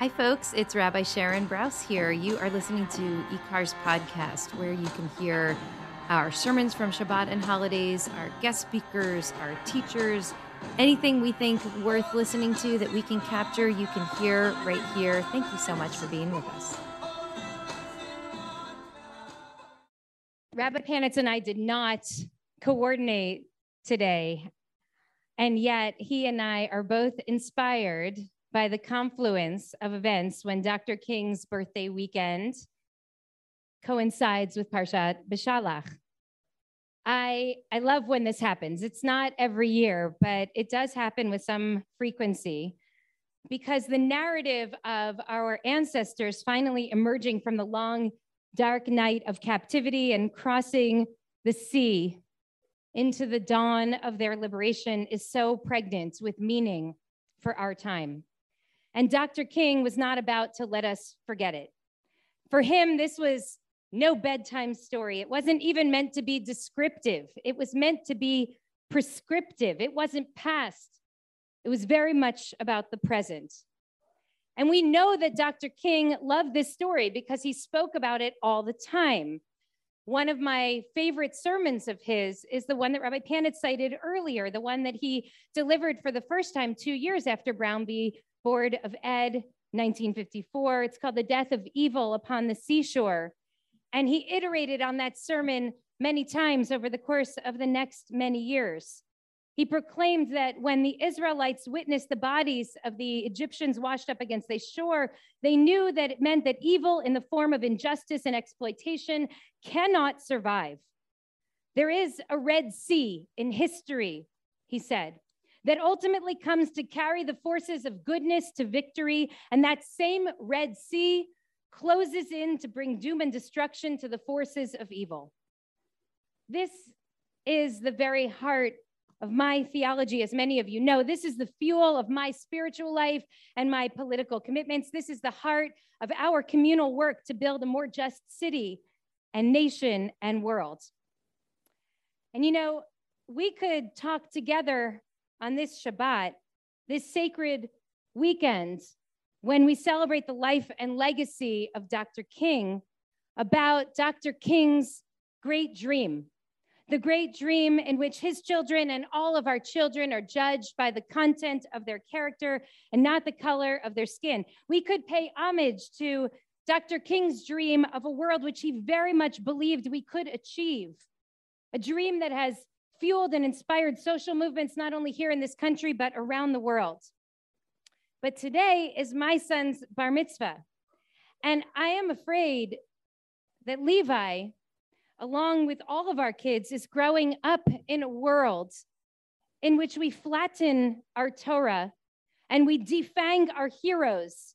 Hi, folks. It's Rabbi Sharon Brous here. You are listening to IKAR's podcast, where you can hear our sermons from Shabbat and holidays, our guest speakers, our teachers, anything we think worth listening to that we can capture, you can hear right here. Thank you so much for being with us. Rabbi Panitz and I did not coordinate today. And yet, he and I are both inspired by the confluence of events when Dr. King's birthday weekend coincides with Parshat Beshalach. I, I love when this happens. It's not every year, but it does happen with some frequency because the narrative of our ancestors finally emerging from the long, dark night of captivity and crossing the sea into the dawn of their liberation is so pregnant with meaning for our time. And Dr. King was not about to let us forget it. For him, this was no bedtime story. It wasn't even meant to be descriptive, it was meant to be prescriptive. It wasn't past, it was very much about the present. And we know that Dr. King loved this story because he spoke about it all the time. One of my favorite sermons of his is the one that Rabbi Panitz cited earlier, the one that he delivered for the first time two years after Brown v. Board of Ed, 1954. It's called The Death of Evil Upon the Seashore. And he iterated on that sermon many times over the course of the next many years. He proclaimed that when the Israelites witnessed the bodies of the Egyptians washed up against the shore, they knew that it meant that evil in the form of injustice and exploitation cannot survive. There is a Red Sea in history, he said, that ultimately comes to carry the forces of goodness to victory. And that same Red Sea closes in to bring doom and destruction to the forces of evil. This is the very heart of my theology, as many of you know. This is the fuel of my spiritual life and my political commitments. This is the heart of our communal work to build a more just city and nation and world. And you know, we could talk together on this Shabbat, this sacred weekend, when we celebrate the life and legacy of Dr. King, about Dr. King's great dream, the great dream in which his children and all of our children are judged by the content of their character and not the color of their skin. We could pay homage to Dr. King's dream of a world which he very much believed we could achieve, a dream that has fueled and inspired social movements, not only here in this country, but around the world. But today is my son's bar mitzvah. And I am afraid that Levi, along with all of our kids, is growing up in a world in which we flatten our Torah and we defang our heroes,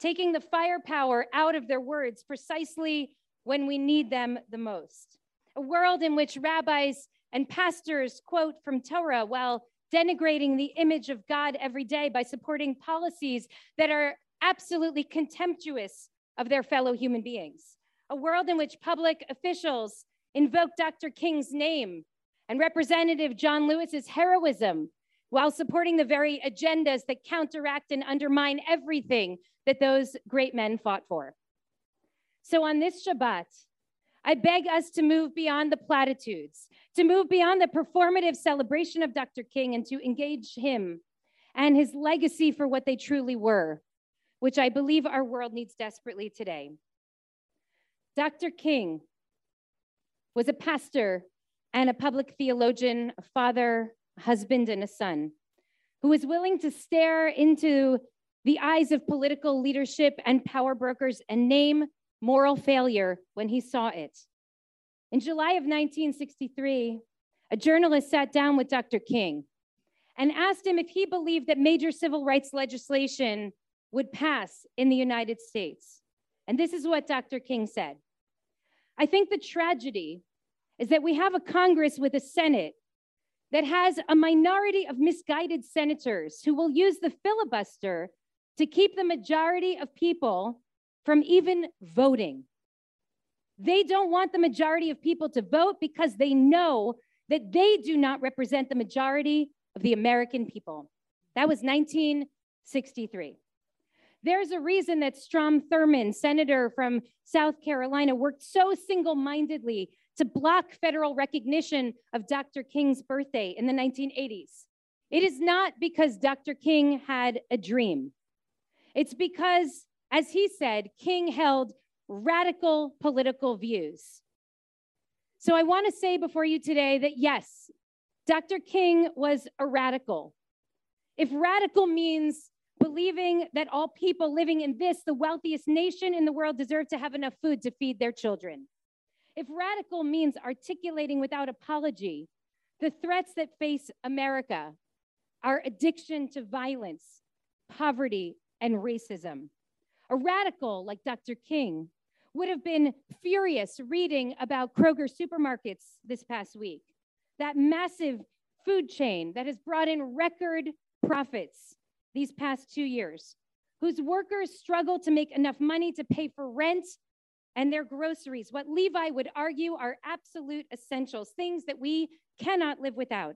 taking the firepower out of their words precisely when we need them the most. A world in which rabbis and pastors quote from Torah while denigrating the image of God every day by supporting policies that are absolutely contemptuous of their fellow human beings. A world in which public officials invoke Dr. King's name and Representative John Lewis's heroism while supporting the very agendas that counteract and undermine everything that those great men fought for. So on this Shabbat, I beg us to move beyond the platitudes, to move beyond the performative celebration of Dr. King and to engage him and his legacy for what they truly were, which I believe our world needs desperately today. Dr. King was a pastor and a public theologian, a father, a husband, and a son who was willing to stare into the eyes of political leadership and power brokers and name moral failure when he saw it. In July of 1963, a journalist sat down with Dr. King and asked him if he believed that major civil rights legislation would pass in the United States. And this is what Dr. King said I think the tragedy is that we have a Congress with a Senate that has a minority of misguided senators who will use the filibuster to keep the majority of people from even voting. They don't want the majority of people to vote because they know that they do not represent the majority of the American people. That was 1963. There's a reason that Strom Thurmond, senator from South Carolina, worked so single mindedly to block federal recognition of Dr. King's birthday in the 1980s. It is not because Dr. King had a dream. It's because, as he said, King held radical political views. So I want to say before you today that yes, Dr. King was a radical. If radical means believing that all people living in this, the wealthiest nation in the world, deserve to have enough food to feed their children. If radical means articulating without apology the threats that face America, our addiction to violence, poverty, and racism. A radical like Dr. King would have been furious reading about Kroger supermarkets this past week, that massive food chain that has brought in record profits these past two years, whose workers struggle to make enough money to pay for rent and their groceries, what Levi would argue are absolute essentials, things that we cannot live without.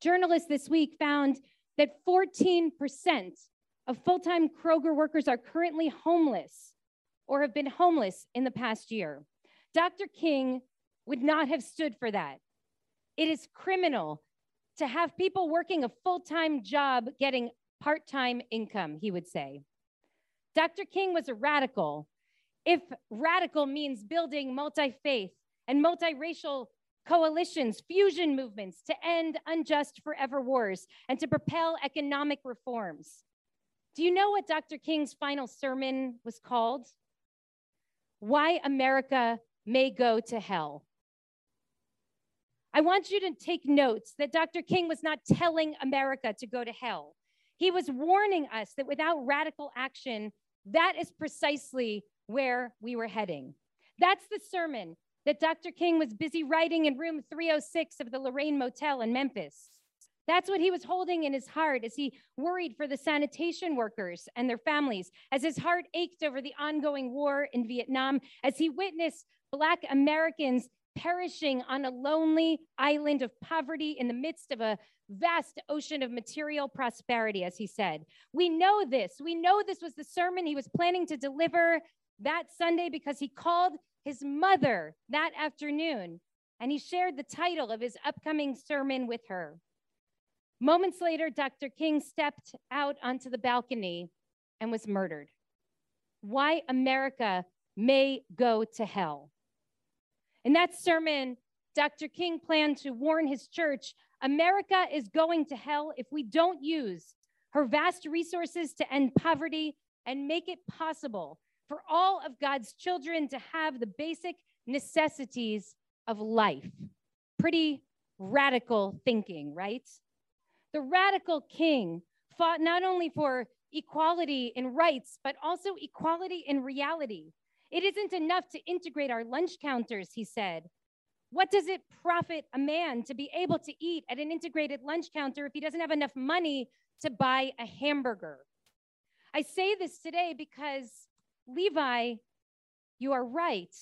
Journalists this week found that 14% of full time Kroger workers are currently homeless or have been homeless in the past year. Dr. King would not have stood for that. It is criminal to have people working a full time job getting part time income, he would say. Dr. King was a radical. If radical means building multi faith and multiracial coalitions, fusion movements to end unjust forever wars and to propel economic reforms. Do you know what Dr. King's final sermon was called? Why America May Go to Hell. I want you to take notes that Dr. King was not telling America to go to hell. He was warning us that without radical action, that is precisely where we were heading. That's the sermon that Dr. King was busy writing in room 306 of the Lorraine Motel in Memphis. That's what he was holding in his heart as he worried for the sanitation workers and their families, as his heart ached over the ongoing war in Vietnam, as he witnessed Black Americans perishing on a lonely island of poverty in the midst of a vast ocean of material prosperity, as he said. We know this. We know this was the sermon he was planning to deliver that Sunday because he called his mother that afternoon and he shared the title of his upcoming sermon with her. Moments later, Dr. King stepped out onto the balcony and was murdered. Why America may go to hell. In that sermon, Dr. King planned to warn his church America is going to hell if we don't use her vast resources to end poverty and make it possible for all of God's children to have the basic necessities of life. Pretty radical thinking, right? The radical king fought not only for equality in rights, but also equality in reality. It isn't enough to integrate our lunch counters, he said. What does it profit a man to be able to eat at an integrated lunch counter if he doesn't have enough money to buy a hamburger? I say this today because Levi, you are right.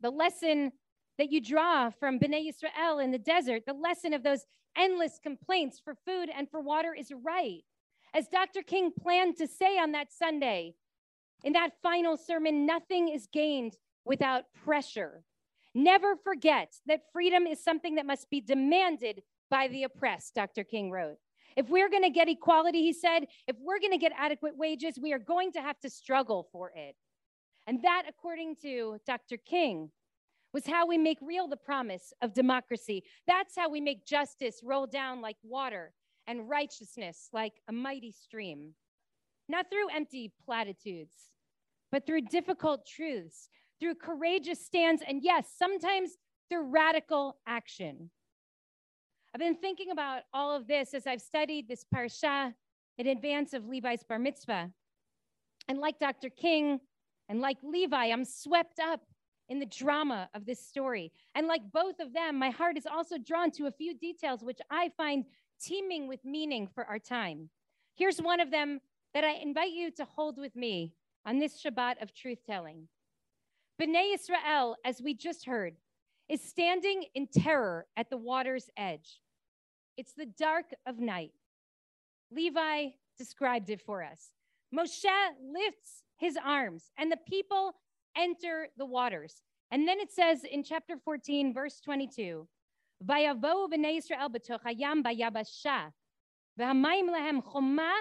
The lesson that you draw from Bnei Israel in the desert, the lesson of those endless complaints for food and for water is right. As Dr. King planned to say on that Sunday, in that final sermon, nothing is gained without pressure. Never forget that freedom is something that must be demanded by the oppressed, Dr. King wrote. If we're going to get equality, he said, if we're going to get adequate wages, we are going to have to struggle for it. And that, according to Dr. King, was how we make real the promise of democracy. That's how we make justice roll down like water and righteousness like a mighty stream. Not through empty platitudes, but through difficult truths, through courageous stands, and yes, sometimes through radical action. I've been thinking about all of this as I've studied this parsha in advance of Levi's bar mitzvah. And like Dr. King and like Levi, I'm swept up in the drama of this story. And like both of them, my heart is also drawn to a few details which I find teeming with meaning for our time. Here's one of them that I invite you to hold with me on this Shabbat of truth telling. Bnei Israel, as we just heard, is standing in terror at the water's edge. It's the dark of night. Levi described it for us. Moshe lifts his arms and the people enter the waters. And then it says in chapter 14, verse 22, Vayavo b'nei Yisrael b'toch hayam bayabasha, v'hamayim lehem choma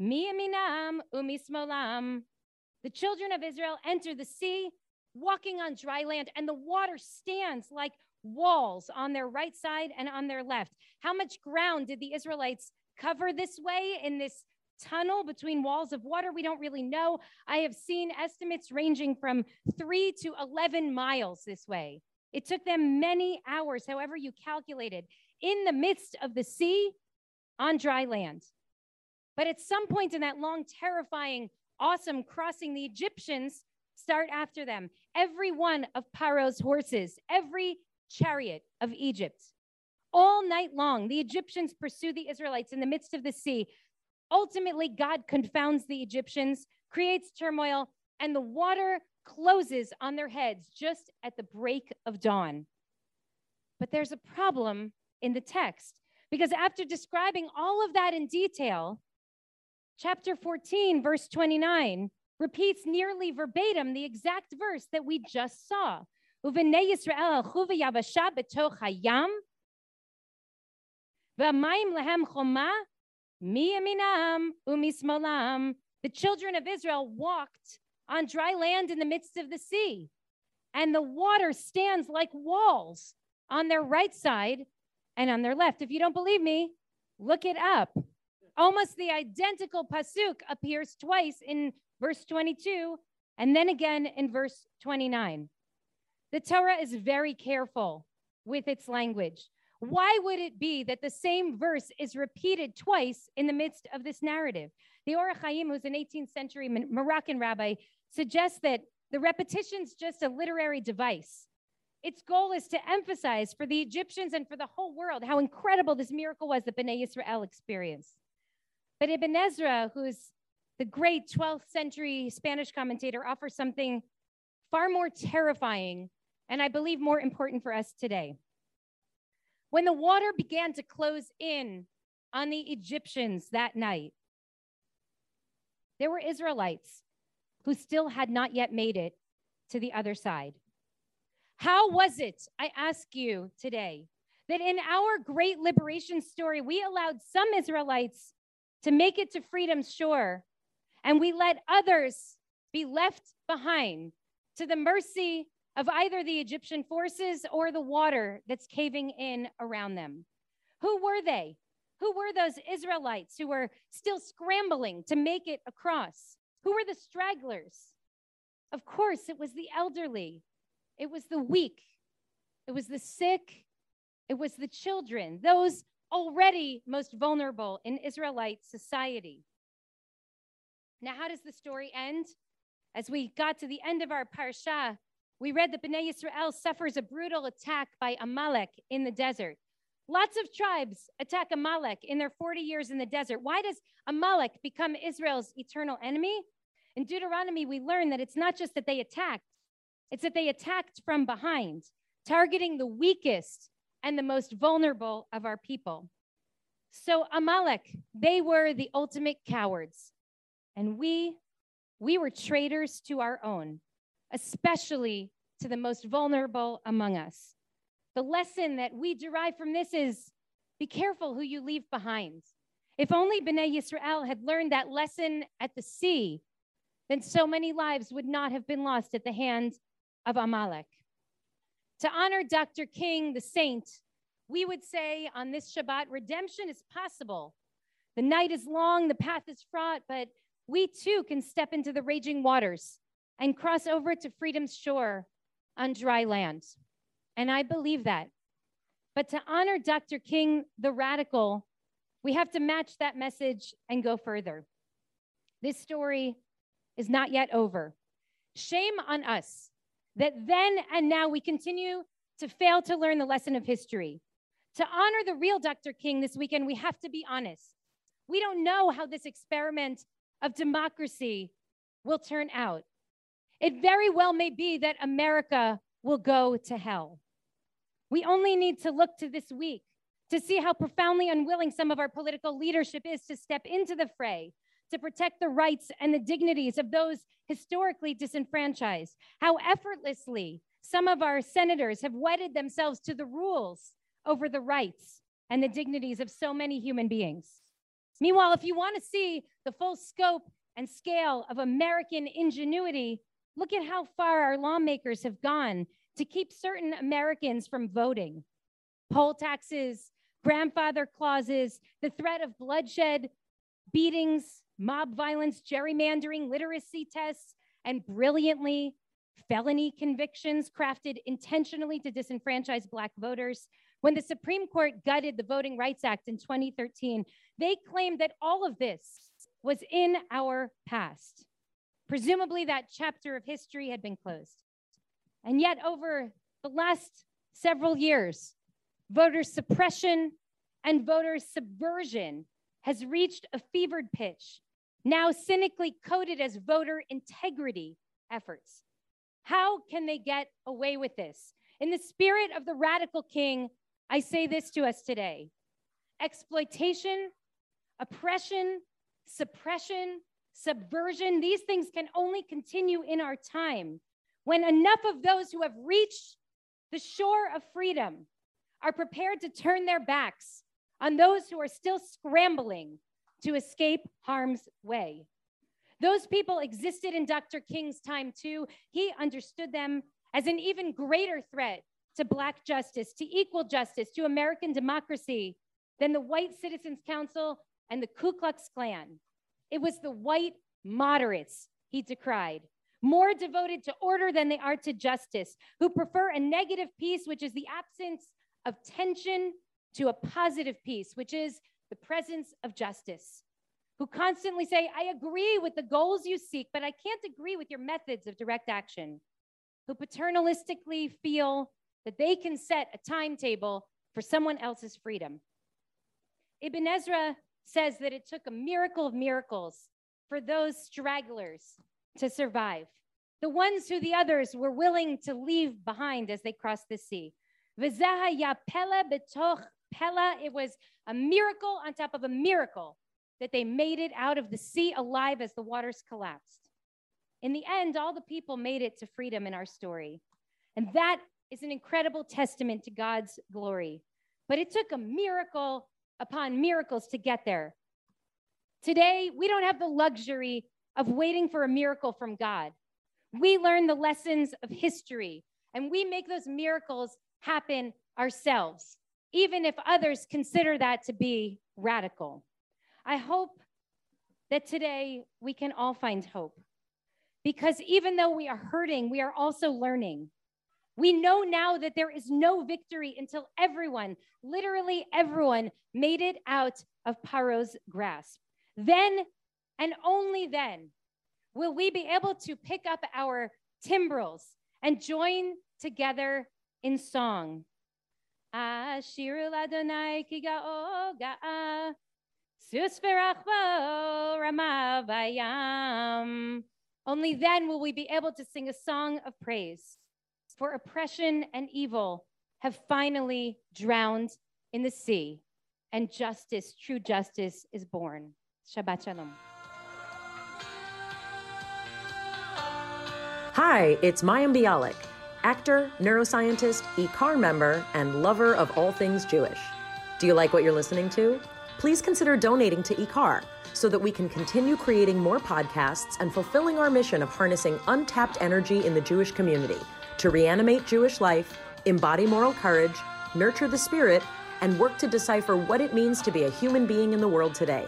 miyaminam umismolam. The children of Israel enter the sea, walking on dry land, and the water stands like walls on their right side and on their left. How much ground did the Israelites cover this way in this tunnel between walls of water? We don't really know. I have seen estimates ranging from three to 11 miles this way. It took them many hours, however you calculated, in the midst of the sea on dry land. But at some point in that long, terrifying, awesome crossing, the Egyptians start after them. Every one of Paro's horses, every chariot of Egypt. All night long, the Egyptians pursue the Israelites in the midst of the sea. Ultimately, God confounds the Egyptians, creates turmoil, and the water closes on their heads just at the break of dawn. But there's a problem in the text because after describing all of that in detail, chapter 14, verse 29, repeats nearly verbatim the exact verse that we just saw. ובני ישראל הלכו ויבשה בתוך הים, והמים להם חומה Miyaminam umismalam, the children of Israel walked on dry land in the midst of the sea, and the water stands like walls on their right side and on their left. If you don't believe me, look it up. Almost the identical pasuk appears twice in verse 22 and then again in verse 29. The Torah is very careful with its language. Why would it be that the same verse is repeated twice in the midst of this narrative? The Or Chaim, who's an 18th century Moroccan rabbi, suggests that the repetition's just a literary device. Its goal is to emphasize for the Egyptians and for the whole world how incredible this miracle was that Bnei Israel experienced. But Ibn Ezra, who's the great 12th century Spanish commentator, offers something far more terrifying and I believe more important for us today. When the water began to close in on the Egyptians that night, there were Israelites who still had not yet made it to the other side. How was it, I ask you today, that in our great liberation story, we allowed some Israelites to make it to freedom's shore and we let others be left behind to the mercy of either the Egyptian forces or the water that's caving in around them. Who were they? Who were those Israelites who were still scrambling to make it across? Who were the stragglers? Of course, it was the elderly, it was the weak, it was the sick, it was the children, those already most vulnerable in Israelite society. Now, how does the story end? As we got to the end of our parsha, we read that Bnei Israel suffers a brutal attack by Amalek in the desert. Lots of tribes attack Amalek in their 40 years in the desert. Why does Amalek become Israel's eternal enemy? In Deuteronomy, we learn that it's not just that they attacked, it's that they attacked from behind, targeting the weakest and the most vulnerable of our people. So, Amalek, they were the ultimate cowards. And we, we were traitors to our own especially to the most vulnerable among us. The lesson that we derive from this is be careful who you leave behind. If only Bnei Yisrael had learned that lesson at the sea, then so many lives would not have been lost at the hand of Amalek. To honor Dr. King, the saint, we would say on this Shabbat, redemption is possible. The night is long, the path is fraught, but we too can step into the raging waters and cross over to freedom's shore on dry land. And I believe that. But to honor Dr. King, the radical, we have to match that message and go further. This story is not yet over. Shame on us that then and now we continue to fail to learn the lesson of history. To honor the real Dr. King this weekend, we have to be honest. We don't know how this experiment of democracy will turn out. It very well may be that America will go to hell. We only need to look to this week to see how profoundly unwilling some of our political leadership is to step into the fray, to protect the rights and the dignities of those historically disenfranchised. How effortlessly some of our senators have wedded themselves to the rules over the rights and the dignities of so many human beings. Meanwhile, if you want to see the full scope and scale of American ingenuity, look at how far our lawmakers have gone to keep certain Americans from voting. Poll taxes, grandfather clauses, the threat of bloodshed, beatings, mob violence, gerrymandering, literacy tests, and brilliantly, felony convictions crafted intentionally to disenfranchise Black voters. When the Supreme Court gutted the Voting Rights Act in 2013, they claimed that all of this was in our past. Presumably, that chapter of history had been closed. And yet, over the last several years, voter suppression and voter subversion has reached a fevered pitch, now cynically coded as voter integrity efforts. How can they get away with this? In the spirit of the radical king, I say this to us today exploitation, oppression, suppression, subversion, these things can only continue in our time when enough of those who have reached the shore of freedom are prepared to turn their backs on those who are still scrambling to escape harm's way. Those people existed in Dr. King's time too. He understood them as an even greater threat to Black justice, to equal justice, to American democracy than the White Citizens Council and the Ku Klux Klan. It was the white moderates he decried, more devoted to order than they are to justice, who prefer a negative peace, which is the absence of tension, to a positive peace, which is the presence of justice, who constantly say, I agree with the goals you seek, but I can't agree with your methods of direct action, who paternalistically feel that they can set a timetable for someone else's freedom. Ibn Ezra says that it took a miracle of miracles for those stragglers to survive, the ones who the others were willing to leave behind as they crossed the sea. Pella, it was a miracle on top of a miracle that they made it out of the sea alive as the waters collapsed. In the end, all the people made it to freedom in our story. And that is an incredible testament to God's glory. But it took a miracle upon miracles to get there. Today, we don't have the luxury of waiting for a miracle from God. We learn the lessons of history and we make those miracles happen ourselves even if others consider that to be radical. I hope that today we can all find hope because even though we are hurting, we are also learning. We know now that there is no victory until everyone, literally everyone, made it out of Paro's grasp. Then and only then will we be able to pick up our timbrels and join together in song. Only then will we be able to sing a song of praise. For oppression and evil have finally drowned in the sea, and justice, true justice, is born. Shabbat Shalom. Hi, it's Mayim Bialik actor, neuroscientist, IKAR member, and lover of all things Jewish. Do you like what you're listening to? Please consider donating to IKAR so that we can continue creating more podcasts and fulfilling our mission of harnessing untapped energy in the Jewish community to reanimate Jewish life, embody moral courage, nurture the spirit, and work to decipher what it means to be a human being in the world today.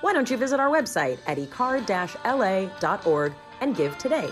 Why don't you visit our website at ikar-la.org and give today?